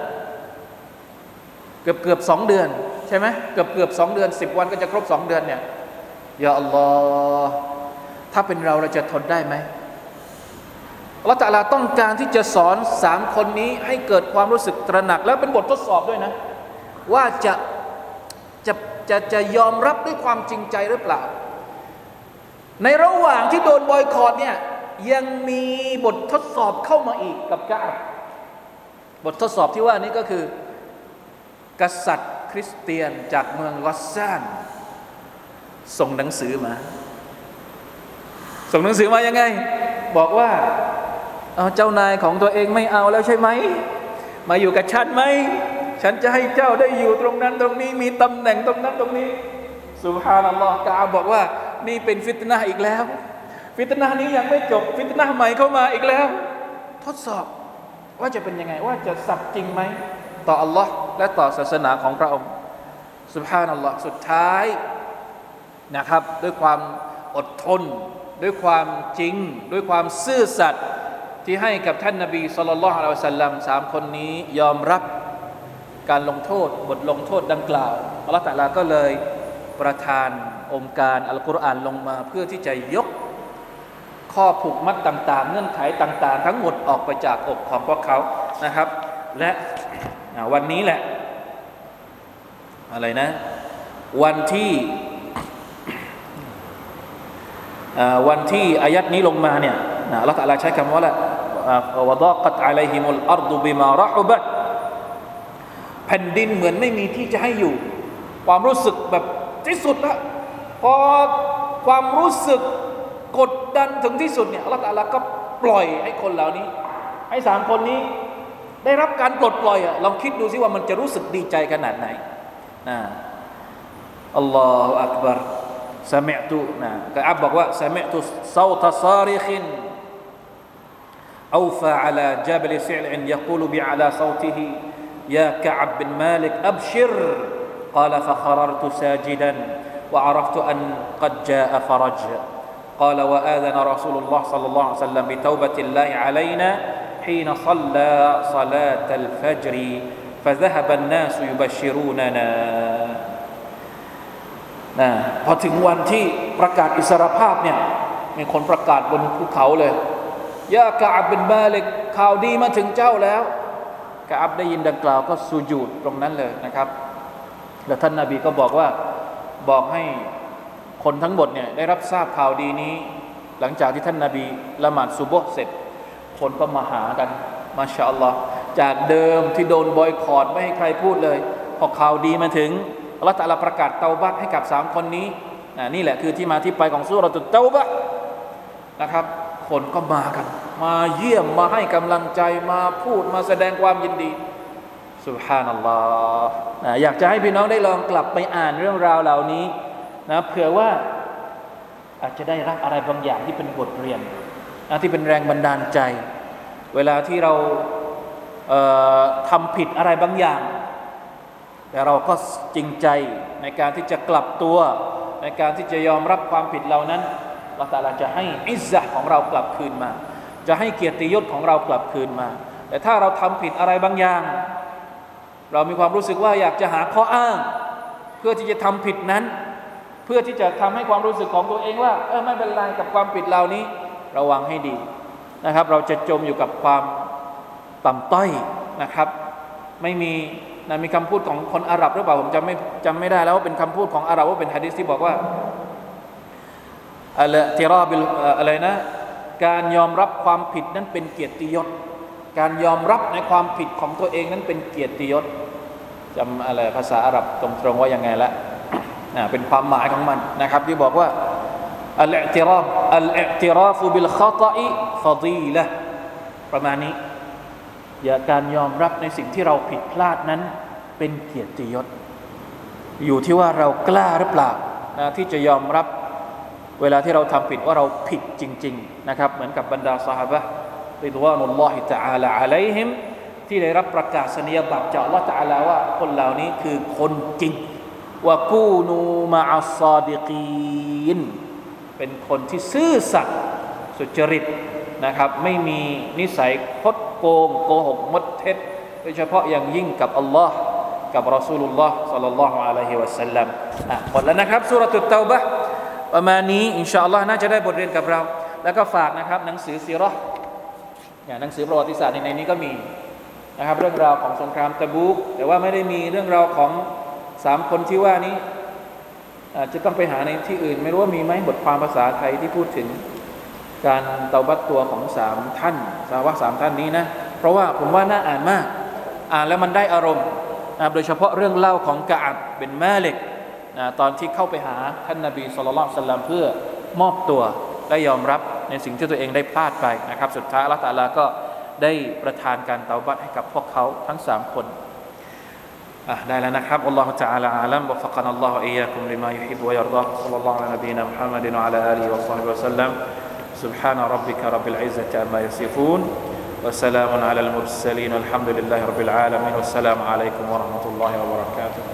เกือบเกือบสองเดือน ใช่ไหมเกือบเกือบสองเดือนสิบวันก็จะครบสองเดือนเนี่ยยาอัลลอฮ์ถ้าเป็นเราเราจะทนได้ไหมอัลลอฮฺตะลาต้องการที่จะสอนสามคนนี้ให้เกิดความรู้สึกตระหนัก แล้วเป็นบททดสอบด้วยนะ ว่าจะจะจะจะยอมรับด้วยความจริงใจหรือเปล่า ในระหว่างที่โดนบอยคอรเนี่ย ยังมีบททดสอบเข้ามาอีกกับกาบบททดสอบที่ว่านี้ก็คือ กษัตริย์คริสเตียนจากเมืองลอสซานส่งหนังสือมา ส่งหนังสือมายังไง บอกว่าเอาเจ้านายของตัวเองไม่เอาแล้วใช่ไหม มาอยู่กับฉันไหม ฉันจะให้เจ้าได้อยู่ตรงนั้นตรงนี้มีตำแหน่งตรงนั้นตรงนี้สุภานัลลอฮ์กาบอกว่า นี่เป็นฟิตนาอีกแล้ว ฟิตนานี้ยังไม่จบ ฟิตนาใหม่เข้ามาอีกแล้ว ทดสอบว่าจะเป็นยังไง ว่าจะสัตย์จริงไหม ต่ออัลลอฮ์และต่อศาสนาของพระองค์สุภานัลลอฮ์สุดท้ายนะครับ ด้วยความอดทน ด้วยความจริง ด้วยความซื่อสัตย์ที่ให้กับท่านนาบีสุลต่านละฮ์อัลสัลลัมสามคนนี้ยอมรับการลงโทษ บทลงโทษดังกล่าวอัลลอฮ์ตะลาก็เลยประทานองค์การอัลกุรอานลงมาเพื่อที่จะยก ข้อผูกมัดต่างๆ เงื่อนไขต่างๆ ทั้งหมดออกไปจากอกของพวกเขานะครับ และวันนี้แหละ อะไรนะ วันที่วันที่อายัดนี้ลงมาเนี่ยอัลลอฮฺตะลาใช้คำว่าละوضاقت عليهم الأرض بما رحبت แผ่นดินเหมือนไม่มีที่จะให้อยู่ ความรู้สึกแบบที่สุดละพอความรู้สึก กดดันถึงที่สุดเนี่ยอัลลอฮฺตะลาก็ปล่อยให้คนเหล่านี้ ให้สามคนนี้ ได้รับการปลดปล่อยอะลองคิดดูสิว่ามันจะรู้สึกดีใจขนาดไหนนะ อัลลอฮฺอักบารสมิตุนะกะอับบอกว่าสมิตุซาวตซาริขิน أوفى على جبل سعل يقول بعلى صوته يا كعب بن مالك أبشر قال فخررت ساجدا وعرفت أن قد جاء فرج قال وآذن رسول الله صلى الله عليه وسلم بتوبة الله علينا حين صلى صلاة الفجر فذهب الناس يبشروننا นะพอถึงวันที่ประกาศอิสรภาพเนี่ยมีคนประกาศบนภูเขาเลยยากาบเป็นมาเล็กข่าวดีมาถึงเจ้าแล้วกาบได้ยินดังกล่าวก็สุญูดตรงนั้นเลยนะครับ แล้วท่านนาบีก็บอกว่าบอกให้ คนทั้งหมดเนี่ยได้รับทราบข่าวดีนี้ หลังจากที่ท่านนาบีละหมาดซุบฮ์เสร็จ คนก็มาหากันมาชาอัลลอฮ์จากเดิมที่โดนบอยคอรดไม่ให้ใครพูดเลยพอข่าวดีมาถึงอัลลอฮฺตะลาประกาศเตาบัตให้กับสามคนนี้น,นี่แหละคือที่มาที่ไปของสุรตุเตาบะนะครับ คนก็มากัน มาเยี่ยมมาให้กำลังใจมาพูดมาแสดงความยินดีสุบฮานัลลอฮ์อยากจะให้พี่น้องได้ลองกลับไปอ่านเรื่องราวเหล่านี้ นะเผื่อว่าอาจจะได้รับอะไรบางอย่างที่เป็นบทเรียนนะที่เป็นแรงบันดาลใจ เวลาที่เราเทำผิดอะไรบางอย่าง แต่เราก็จริงใจในการที่จะกลับตัว ในการที่จะยอมรับความผิดเหล่านั้นเราแต่ละจะให้อิสระของเรากลับคืนมา จะให้เกียรติยศของเรากลับคืนมา แต่ถ้าเราทำผิดอะไรบางอย่าง เรามีความรู้สึกว่าอยากจะหาข้ออ้าง เพื่อที่จะทำผิดนั้น เพื่อที่จะทำให้ความรู้สึกของตัวเองว่าเออไม่เป็นไรกับความผิดเหล่านี้ ระวังให้ดีนะครับ เราจะจมอยู่กับความต่ำต้อยนะครับ ไม่มีนะมีคำพูดของคนอาหรับหรือเปล่าผมจำไม่จำไม่ได้แล้วว่าเป็นคำพูดของอาหรับว่าเป็นฮะดิษที่บอกว่าอะไรติราบิลอะไรนะ การยอมรับความผิดนั้นเป็นเกียรติยศ การยอมรับในความผิดของตัวเองนั้นเป็นเกียรติยศจำอะไรภาษาอาหรับตรงๆว่ายังไงละ เป็นความหมายของมันนะครับ ที่บอกว่าอัลอติราบอัลอติราฟุบิลขตอิฟดีละประมาณนี้ อย่าการยอมรับในสิ่งที่เราผิดพลาดนั้น เป็นเกียรติยศ อยู่ที่ว่าเรากล้าหรือเปล่านะที่จะยอมรับเวลาที่เราทำผิดว่าเราผิดจริง ๆ นะครับ เหมือนกับบรรดาสหายริดวานุลลอฮิตะอาลาอะลัยฮิมที่ได้รับประกาศนียบัตรจากอัลลอฮฺตะอาลาว่าคนเหล่านี้คือคนจริง ว่ากูนูมาอัลซาดิกีนเป็นคนที่ซื่อสัตย์สุจริตนะครับ ไม่มีนิสัยคดโกงโกหกมดเท็จโดยเฉพาะอย่างยิ่งกับอัลลอฮ์กับรอสูลุลลอฮ์สัลลัลลอฮุอะลัยฮิวะสัลลัมหมดแล้วนะครับสุรตุตเตาบะประมาณนี้อินชาอัลลอฮ์น่าจะได้บทเรียนกับเรา แล้วก็ฝากนะครับหนังสือซีรออย่างหนังสือประวัติศาสตร์ในนี้ก็มีนะครับเรื่องราวของสงครามตะบูกแต่ว่าไม่ได้มีเรื่องราวของ สามคนที่ว่านี้อาจจะต้องไปหาในที่อื่น ไม่รู้ว่ามีไหมบทความภาษาไทยที่พูดถึงการเตาบัตตัวของสามท่านสาวกสามท่านนี้นะ เพราะว่าผมว่าน่าอ่านมาก อ่านแล้วมันได้อารมณ์โดยเฉพาะเรื่องเล่าของกาบเป็นแม่เหล็กตอนที่เข้าไปหาท่านนาบีสุลต่านสัลลัมเพื่อมอบตัวและยอมรับในสิ่งที่ตัวเองได้พลาดไปนะครับ สุดท้ายอัลลอฮฺตาลาก็ได้ประทานการเตาบัตให้กับพวกเขาทั้งสามคน อ่ะได้แล้วนะครับอัลลอฮฺ تعالى อาลัมวะฟักนัลลอฮฺอียาคุมลิมายุฮิบวะยัรฎาสัลลัลลอฮุอะลัยนบีนะมุฮัมมัดวะอะลาอาลีวะศอฮิบะสัลลัม سبحان ربك رب العزة عما يصفون وسلام على المرسلين والحمد لله رب العالمين والسلام عليكم ورحمة الله وبركاته